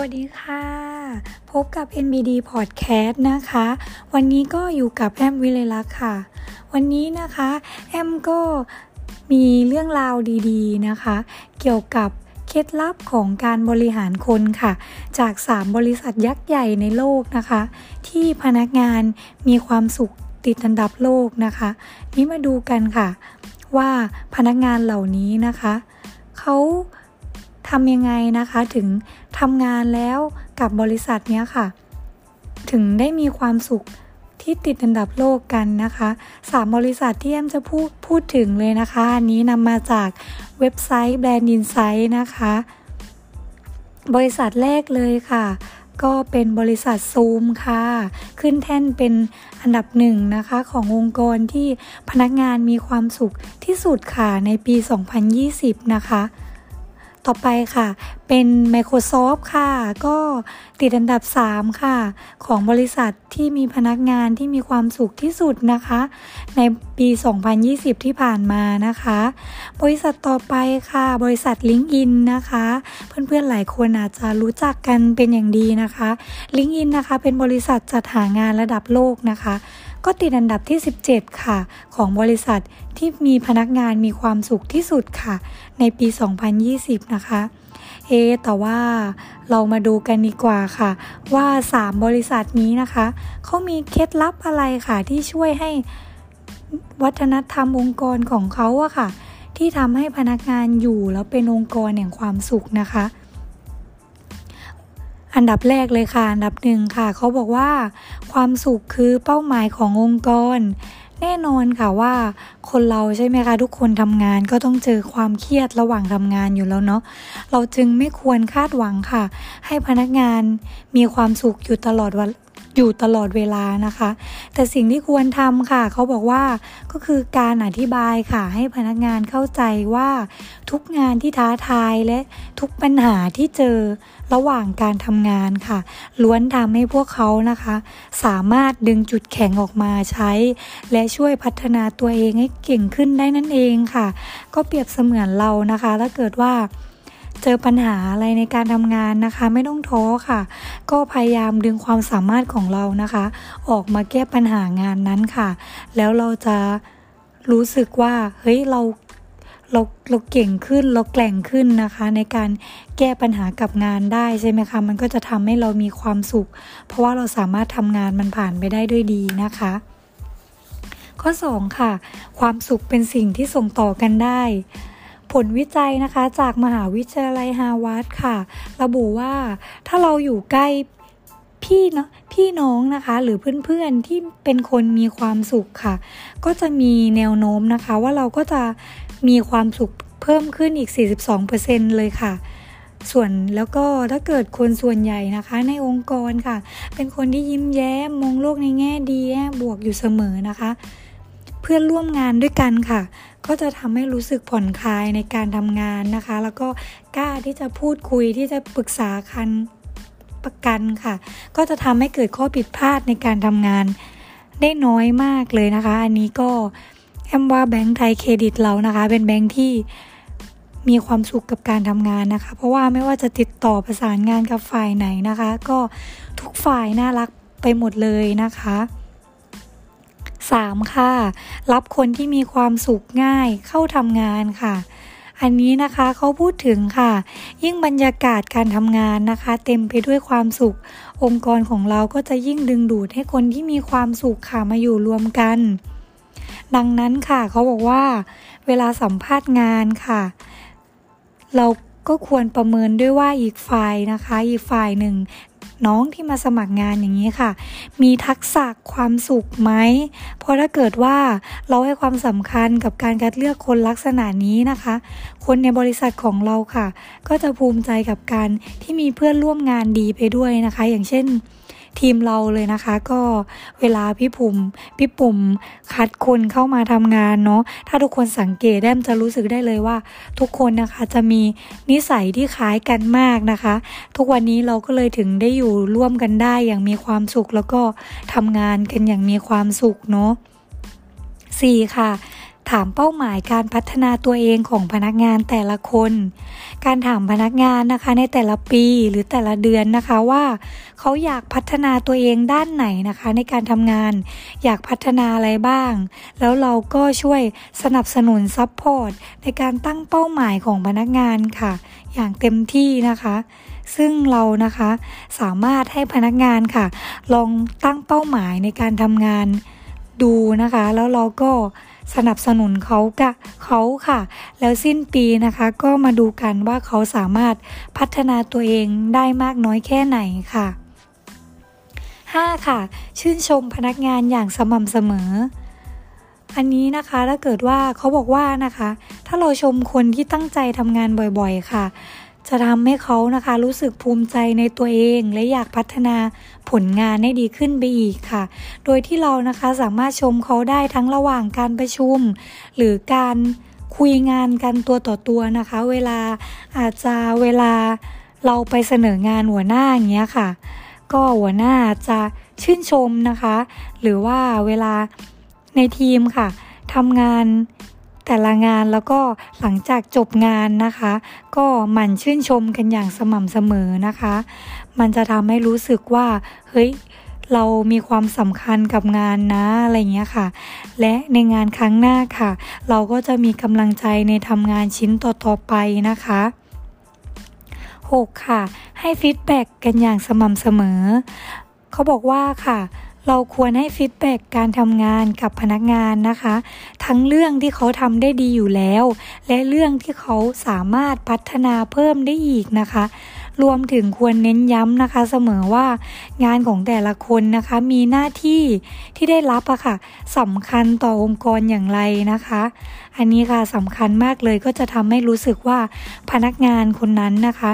วัสดีค่ะ พบกับ NBD Podcast นะคะ วันนี้ก็อยู่กับแอมวิเลลักษ์ค่ะ วันนี้นะคะแอมก็มีเรื่องราวดีๆนะคะ เกี่ยวกับเคล็ดลับของการบริหารคนค่ะ จาก 3 บริษัทยักษ์ใหญ่ในโลกนะคะ ที่พนักงานมีความสุขติดอันดับโลกนะคะ นี้มาดูกันค่ะ ว่าพนักงานเหล่านี้นะคะเขา ทำยังไงนะคะถึงทำงานแล้วกับบริษัทเนี้ยค่ะ ถึงได้มีความสุขที่ติดอันดับโลกกันนะคะสามบริษัทที่แอมจะพูดพูดถึงเลยนะคะ อันนี้นำมาจากเว็บไซต์แบรนด์อินไซต์นะคะ บริษัทแรกเลยค่ะ ก็เป็นบริษัทซูมค่ะ ขึ้นแท่นเป็นอันดับหนึ่งนะคะ ขององค์กรที่พนักงานมีความสุขที่สุดค่ะในปี 2020 นะคะ ต่อไปค่ะ เป็น Microsoft ค่ะ ก็ติดอันดับ 3 ค่ะ ของบริษัทที่มีพนักงานที่มีความสุขที่สุดนะคะ ในปี 2020 ที่ผ่านมานะคะ บริษัทต่อไปค่ะ บริษัท LinkedIn นะคะ เพื่อนๆหลายคนอาจจะรู้จักกันเป็นอย่างดีนะคะ LinkedIn นะคะ เป็นบริษัทจัดหางานระดับโลกนะคะ ก็ติดอันดับที่ 17 ค่ะ ของบริษัทที่มีพนักงานมีความสุขที่สุดค่ะ ในปี 2020 นะคะเอแต่ว่าเรามาดูกันดีกว่าค่ะ ว่า 3 บริษัทนี้นะคะเขามีเคล็ดลับอะไรค่ะ ที่ช่วยให้วัฒนธรรมองค์กรของเขาอะค่ะ ที่ทำให้พนักงานอยู่แล้วเป็นองค์กรแห่งความสุขนะคะ อันดับแรกเลยค่ะ อันดับหนึ่งค่ะ เขาบอกว่า ความสุขคือเป้าหมายขององค์กร แน่นอนค่ะว่า คนเราใช่ไหมคะ ทุกคนทำงานก็ต้องเจอความเครียดระหว่างทำงานอยู่แล้วเนาะเราจึงไม่ควรคาดหวังค่ะ ให้พนักงานมีความสุขอยู่ตลอดวัน อยู่ตลอดเวลานะคะ แต่สิ่งที่ควรทำค่ะ เขาบอกว่าก็คือการอธิบายค่ะ ให้พนักงานเข้าใจว่าทุกงานที่ท้าทายและทุกปัญหาที่เจอระหว่างการทำงานค่ะ ล้วนทำให้พวกเขานะคะ สามารถดึงจุดแข็งออกมาใช้ และช่วยพัฒนาตัวเองให้เก่งขึ้นได้นั่นเองค่ะ ก็เปรียบเสมือนเรานะคะ ถ้าเกิดว่า เจอปัญหาอะไรในการทำงานนะคะ ไม่ต้องท้อค่ะ ก็พยายามดึงความสามารถของเรานะคะ ออกมาแก้ปัญหางานนั้นค่ะ แล้วเราจะรู้สึกว่าเฮ้ยเราเราเราเก่งขึ้นเราแกร่งขึ้นนะคะ ในการแก้ปัญหากับงานได้ใช่ไหมคะมันก็จะทำให้เรามีความสุข เพราะว่าเราสามารถทำงานมันผ่านไปได้ด้วยดีนะคะ ข้อ 2 ค่ะ ความสุขเป็นสิ่งที่ส่งต่อกันได้ ผลวิจัยนะคะจากมหาวิทยาลัยฮาร์วาร์ดค่ะ ระบุว่าถ้าเราอยู่ใกล้พี่เนาะพี่น้องนะคะ หรือเพื่อนๆที่เป็นคนมีความสุขค่ะ ก็จะมีแนวโน้มนะคะ ว่าเราก็จะมีความสุขเพิ่มขึ้นอีก 42%เลยค่ะ ส่วนแล้วก็ถ้าเกิดคนส่วนใหญ่นะคะ ในองค์กรค่ะ เป็นคนที่ยิ้มแย้มมองโลกในแง่ดีบวกอยู่เสมอนะคะ เพื่อนร่วมงานด้วยกันค่ะ ก็จะทำให้รู้สึกผ่อนคลายในการทำงานนะคะ แล้วก็กล้าที่จะพูดคุยที่จะปรึกษาคันประกันค่ะ ก็จะทำให้เกิดข้อผิดพลาดในการทำงานได้น้อยมากเลยนะคะ อันนี้ก็แอมว่าแบงก์ไทยเครดิตเรานะคะ เป็นแบงก์ที่มีความสุขกับการทำงานนะคะ เพราะว่าไม่ว่าจะติดต่อประสานงานกับฝ่ายไหนนะคะ ก็ทุกฝ่ายน่ารักไปหมดเลยนะคะ 3 ค่ะ รับคนที่มีความสุขง่ายเข้าทำงานค่ะ อันนี้นะคะเขาพูดถึงค่ะ ยิ่งบรรยากาศการทำงานนะคะ เต็มไปด้วยความสุข องค์กรของเราก็จะยิ่งดึงดูดให้คนที่มีความสุขค่ะมาอยู่รวมกัน ดังนั้นค่ะเขาบอกว่า เวลาสัมภาษณ์งานค่ะ เราก็ควรประเมินด้วยว่าอีกฝ่ายนะคะ อีกฝ่ายหนึ่ง น้องที่มาสมัครงานอย่างนี้ค่ะ มีทักษะความสุขไหมเพราะถ้าเกิดว่าเราให้ความสำคัญกับการคัดเลือกคนลักษณะนี้นะคะ คนในบริษัทของเราค่ะ ก็จะภูมิใจกับการที่มีเพื่อนร่วมงานดีไปด้วยนะคะ อย่างเช่น ทีมเราเลยนะคะ ก็เวลาพี่ปุ่มพี่ปุ่มคัดคนเข้ามาทำงานเนาะถ้าทุกคนสังเกตแดมจะรู้สึกได้เลยว่า ทุกคนนะคะจะมีนิสัยที่คล้ายกันมากนะคะ ทุกวันนี้เราก็เลยถึงได้อยู่ร่วมกันได้อย่างมีความสุขแล้วก็ทำงานกันอย่างมีความสุขเนาะสี่ค่ะ ถามเป้าหมายการพัฒนาตัวเองของพนักงานแต่ละคน การถามพนักงานนะคะในแต่ละปีหรือแต่ละเดือนนะคะว่า เขาอยากพัฒนาตัวเองด้านไหนนะคะ ในการทำงาน อยากพัฒนาอะไรบ้าง แล้วเราก็ช่วยสนับสนุน support ในการตั้งเป้าหมายของพนักงานค่ะ อย่างเต็มที่นะคะซึ่งเรานะคะสามารถให้พนักงานค่ะ ลองตั้งเป้าหมายในการทำงานดูนะคะ แล้วเราก็ สนับสนุนเขากะเขาค่ะ แล้วสิ้นปีนะคะ ก็มาดูกันว่าเขาสามารถพัฒนาตัวเองได้มากน้อยแค่ไหนค่ะ 5. ค่ะ ชื่นชมพนักงานอย่างสม่ำเสมอ อันนี้นะคะถ้าเกิดว่าเขาบอกว่านะคะ ถ้าเราชมคนที่ตั้งใจทำงานบ่อยๆ ค่ะ จะทำให้เขานะคะรู้สึกภูมิใจในตัวเอง และอยากพัฒนาผลงานให้ดีขึ้นไปอีกค่ะ โดยที่เรานะคะสามารถชมเขาได้ทั้งระหว่างการประชุม หรือการคุยงานกันตัวต่อตัวนะคะ เวลาอาจจะเวลาเราไปเสนองานหัวหน้าอย่างเงี้ยค่ะ ก็หัวหน้าจะชื่นชมนะคะ หรือว่าเวลาในทีมค่ะทำงาน แต่ละงานแล้วก็หลังจากจบงานนะคะ ก็หมั่นชื่นชมกันอย่างสม่ำเสมอนะคะ มันจะทำให้รู้สึกว่าเฮ้ยเรามีความสำคัญกับงานนะอะไรเงี้ยค่ะ และในงานครั้งหน้าค่ะ เราก็จะมีกำลังใจในทำงานชิ้นต่อๆไปนะคะ 6. ค่ะ ให้ฟีดแบ็กกันอย่างสม่ำเสมอ เขาบอกว่าค่ะ เราควรให้ฟีดแบ็กการทำงานกับพนักงานนะคะ ทั้งเรื่องที่เขาทำได้ดีอยู่แล้ว และเรื่องที่เขาสามารถพัฒนาเพิ่มได้อีกนะคะ รวมถึงควรเน้นย้ำนะคะเสมอว่างานของแต่ละคนนะคะ มีหน้าที่ที่ได้รับอะค่ะสำคัญต่อองค์กรอย่างไรนะคะ อันนี้ค่ะสำคัญมากเลยก็จะทำให้รู้สึกว่าพนักงานคนนั้นนะคะ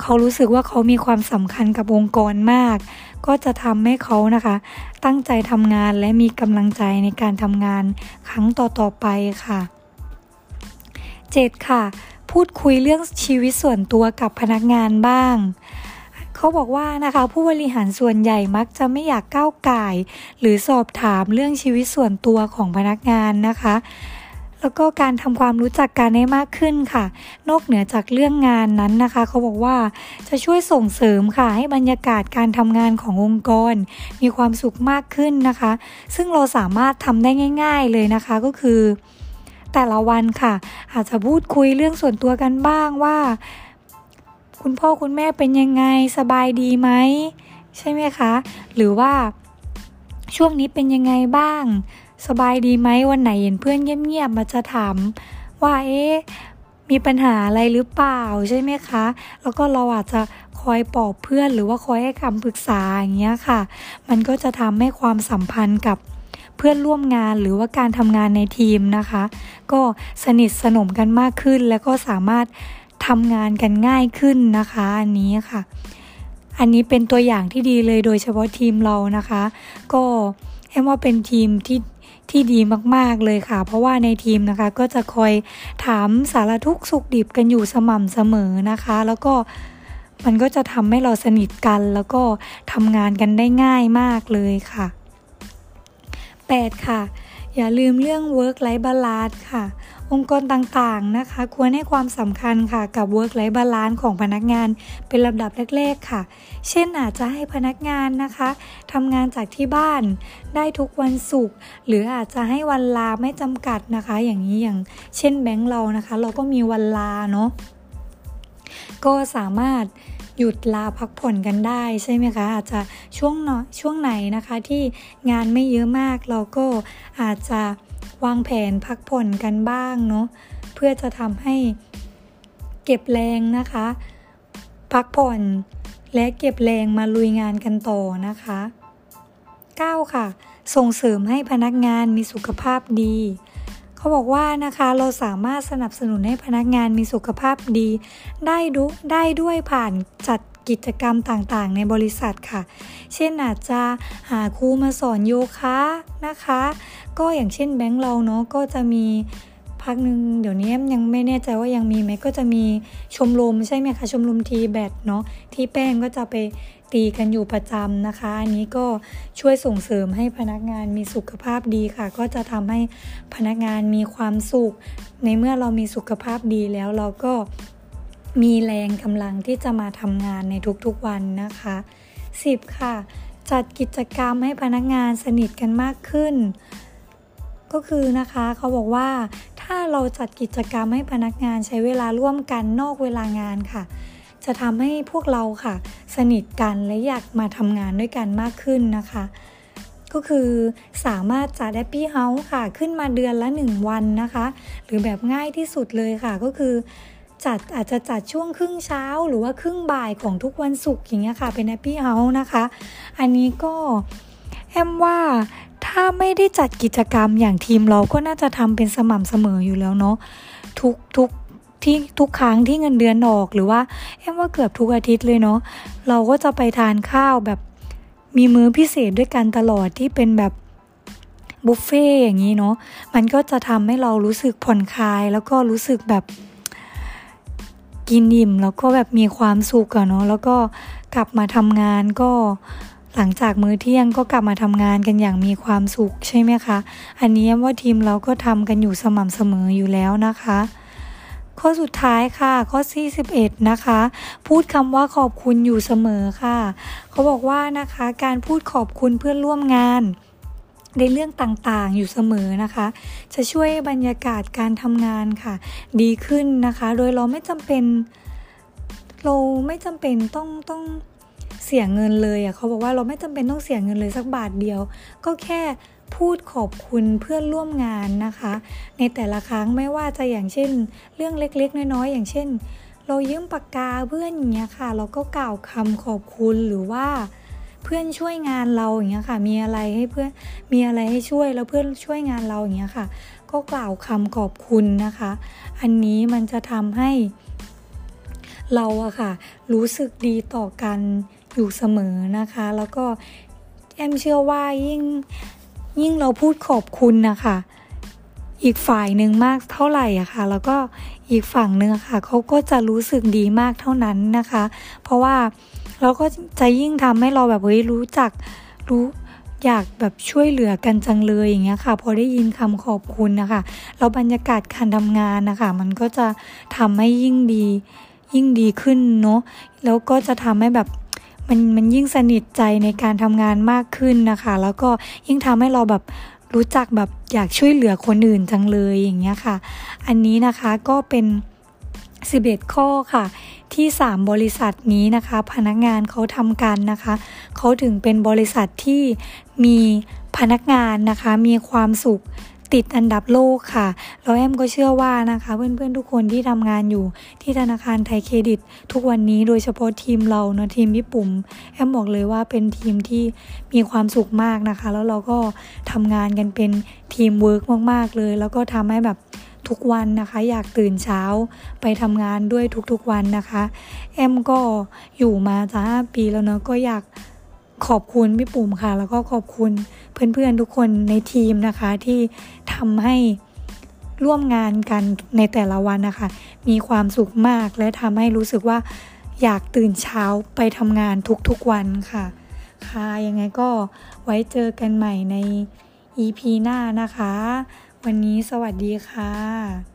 เขารู้สึกว่าเขามีความสำคัญกับองค์กรมาก ก็จะทำให้เขานะคะ ตั้งใจทำงานและมีกำลังใจในการทำงานครั้งต่อๆไปค่ะ 7. ค่ะ พูดคุยเรื่องชีวิตส่วนตัวกับพนักงานบ้างเขาบอกว่านะคะผู้บริหารส่วนใหญ่มักจะไม่อยากก้าวไก่ หรือสอบถามเรื่องชีวิตส่วนตัวของพนักงานนะคะ แล้วก็การทำความรู้จักกันให้มากขึ้นค่ะ นอกเหนือจากเรื่องงานนั้นนะคะ เขาบอกว่าจะช่วยส่งเสริมค่ะ ให้บรรยากาศการทำงานขององค์กร มีความสุขมากขึ้นนะคะ ซึ่งเราสามารถทำได้ง่าย ๆเลยนะคะก็คือแต่ละวันค่ะ อาจจะพูดคุยเรื่องส่วนตัวกันบ้างว่า คุณพ่อคุณแม่เป็นยังไงสบายดีไหม ใช่ไหมคะ หรือว่าช่วงนี้เป็นยังไงบ้าง สบายดีไหมวันไหนเห็นเพื่อนเงียบๆมาจะถามว่าเอ๊ะมีปัญหาอะไรหรือเปล่าใช่ไหมคะ แล้วก็เราอาจจะคอยปลอบเพื่อนหรือว่าคอยให้คำปรึกษาอย่างเงี้ยค่ะ มันก็จะทำให้ความสัมพันธ์กับเพื่อนร่วมงานหรือว่าการทำงานในทีมนะคะ ก็สนิทสนมกันมากขึ้น แล้วก็สามารถทำงานกันง่ายขึ้นนะคะ อันนี้ค่ะ อันนี้เป็นตัวอย่างที่ดีเลยโดยเฉพาะทีมเรานะคะ ก็แอมว่าเป็นทีมที่ ที่ดีมากๆเลยค่ะ เพราะว่าในทีมนะคะก็จะคอยถามสารทุกสุขดิบกันอยู่สม่ำเสมอนะคะ แล้วก็มันก็จะทำให้เราสนิทกันแล้วก็ทำงานกันได้ง่ายมากเลยค่ะ 8. ค่ะ อย่าลืมเรื่อง work life balance ค่ะ องค์กรต่างๆนะคะ ควรให้ความสำคัญค่ะกับ work life balance ของพนักงานเป็นลำดับแรกๆค่ะ เช่นอาจจะให้พนักงานนะคะทำงานจากที่บ้านได้ทุกวันศุกร์หรืออาจจะให้วันลาไม่จำกัดนะคะ อย่างนี้อย่างเช่นแบงค์เรานะคะ เราก็มีวันลาเนาะก็สามารถหยุดลาพักผ่อนกันได้ใช่ไหมคะ อาจจะช่วงเนาะช่วงไหนนะคะที่งานไม่เยอะมากเราก็อาจจะ วางแผนพักผ่อนกันบ้างเนาะเพื่อจะทำให้เก็บแรงนะคะ พักผ่อนและเก็บแรงมาลุยงานกันต่อนะคะ 9. ค่ะ ส่งเสริมให้พนักงานมีสุขภาพดี เขาบอกว่านะคะเราสามารถสนับสนุนให้พนักงานมีสุขภาพดี ได้ดูได้ด้วยผ่านจัดกิจกรรมต่างๆ ในบริษัทค่ะ เช่นอาจจะหาครูมาสอนโยคะนะคะ ก็อย่างเช่นแบงค์เราเนาะก็จะมีพักหนึ่งเดี๋ยวนี้ยังไม่แน่ใจว่ายังมีไหมก็จะมีชมรมใช่ไหมคะชมรมทีแบตเนาะที่แป้งก็จะไปตีกันอยู่ประจำนะคะ อันนี้ก็ช่วยส่งเสริมให้พนักงานมีสุขภาพดีค่ะ ก็จะทำให้พนักงานมีความสุข ในเมื่อเรามีสุขภาพดีแล้วเราก็มีแรงกำลังที่จะมาทำงานในทุกๆวันนะคะ 10. ค่ะ จัดกิจกรรมให้พนักงานสนิทกันมากขึ้น ก็คือนะคะเขาบอกว่าถ้าเราจัดกิจกรรมให้พนักงานใช้เวลาร่วมกันนอกเวลางานค่ะ จะทำให้พวกเราค่ะ สนิทกันและอยากมาทำงานด้วยกันมากขึ้นนะคะ ก็คือสามารถจัด happy hours ค่ะ ขึ้นมาเดือนละ 1 วันนะคะ หรือแบบง่ายที่สุดเลยค่ะก็คือจัดอาจจะจัดช่วงครึ่งเช้าหรือว่าครึ่งบ่ายของทุกวันศุกร์อย่างเงี้ยค่ะ เป็น happy hours นะคะ อันนี้ก็แอมว่า ถ้าไม่ได้จัดกิจกรรมอย่างทีมเราก็น่าจะทำเป็นสม่ำเสมออยู่แล้วเนาะทุกทุกที่ทุกครั้งที่เงินเดือนออกหรือว่าแอมว่าเกือบทุกอาทิตย์เลยเนาะเราก็จะไปทานข้าวแบบมีมื้อพิเศษด้วยกันตลอดที่เป็นแบบบุฟเฟ่อย่างนี้เนาะมันก็จะทำให้เรารู้สึกผ่อนคลาย แล้วก็รู้สึกแบบกินอิ่มแล้วก็แบบมีความสุขอะเนาะแล้วก็กลับมาทำงานก็ หลังจากมื้อเที่ยงก็กลับมาทำงานกันอย่างมีความสุขใช่ไหมคะ อันนี้ว่าทีมเราก็ทำกันอยู่สม่ำเสมออยู่แล้วนะคะ ข้อสุดท้ายค่ะ ข้อที่11นะคะ พูดคำว่าขอบคุณอยู่เสมอค่ะ เขาบอกว่านะคะการพูดขอบคุณเพื่อนร่วมงานในเรื่องต่างๆอยู่เสมอนะคะ จะช่วยบรรยากาศการทำงานค่ะ ดีขึ้นนะคะ โดยเราไม่จำเป็น เราไม่จำเป็นต้องต้อง เสียเงินเลยอะเขาบอกว่าเราไม่จำเป็นต้องเสียเงินเลยสักบาทเดียว ก็แค่พูดขอบคุณเพื่อนร่วมงานนะคะ ในแต่ละครั้งไม่ว่าจะอย่างเช่น เรื่องเล็กๆ น้อยๆ อย่างเช่น เรายืมปากกาเพื่อนอย่างเงี้ยค่ะ เราก็กล่าวคำขอบคุณหรือว่าเพื่อนช่วยงานเราอย่างเงี้ยค่ะ มีอะไรให้เพื่อนมีอะไรให้ช่วยแล้วเพื่อนช่วยงานเราอย่างเงี้ยค่ะ ก็กล่าวคำขอบคุณนะคะ อันนี้มันจะทำให้เราอะค่ะ รู้สึกดีต่อกัน อยู่เสมอนะคะ แล้วก็แอมเชื่อว่ายิ่งยิ่งเราพูดขอบคุณนะคะอีกฝ่ายหนึ่งมากเท่าไหร่อะค่ะ แล้วก็อีกฝั่งหนึ่งค่ะเขาก็จะรู้สึกดีมากเท่านั้นนะคะ เพราะว่าเราก็จะยิ่งทำให้เราแบบเฮ้ยรู้จักรู้อยากแบบช่วยเหลือกันจังเลยอย่างเงี้ยค่ะ พอได้ยินคำขอบคุณนะคะแล้วบรรยากาศการทำงานนะคะ มันก็จะทำให้ยิ่งดียิ่งดีขึ้นเนาะแล้วก็จะทำให้แบบ มันมันยิ่งสนิทใจในการทำงานมากขึ้นนะคะ แล้วก็ยิ่งทำให้เราแบบรู้จักแบบอยากช่วยเหลือคนอื่นจังเลยอย่างเงี้ยค่ะ อันนี้นะคะก็เป็น 11 ข้อค่ะ ที่ 3 บริษัทนี้นะคะ พนักงานเขาทำกันนะคะเขาถึงเป็นบริษัทที่มีพนักงานนะคะมีความสุข ติดอันดับโลกค่ะ แล้วแอมก็เชื่อว่านะคะ เพื่อนๆทุกคนที่ทำงานอยู่ที่ธนาคารไทยเครดิต ทุกวันนี้โดยเฉพาะทีมเราเนาะทีมพี่ปุ่มแอมบอกเลยว่าเป็นทีมที่มีความสุขมากนะคะ แล้วเราก็ทำงานกันเป็นทีมเวิร์กมากๆเลย แล้วก็ทำให้แบบทุกวันนะคะ อยากตื่นเช้าไปทำงานด้วยทุกๆวันนะคะ แอมก็อยู่มาจะห้าปีแล้วเนาะก็อยาก ขอบคุณพี่ปุ่มค่ะ แล้วก็ขอบคุณเพื่อนๆทุกคนในทีมนะคะ ที่ทำให้ร่วมงานกันในแต่ละวันนะคะ มีความสุขมากและทำให้รู้สึกว่าอยากตื่นเช้าไปทำงานทุกๆวันค่ะ ค่ะ ยังไงก็ไว้เจอกันใหม่ใน EP หน้านะคะ วันนี้สวัสดีค่ะ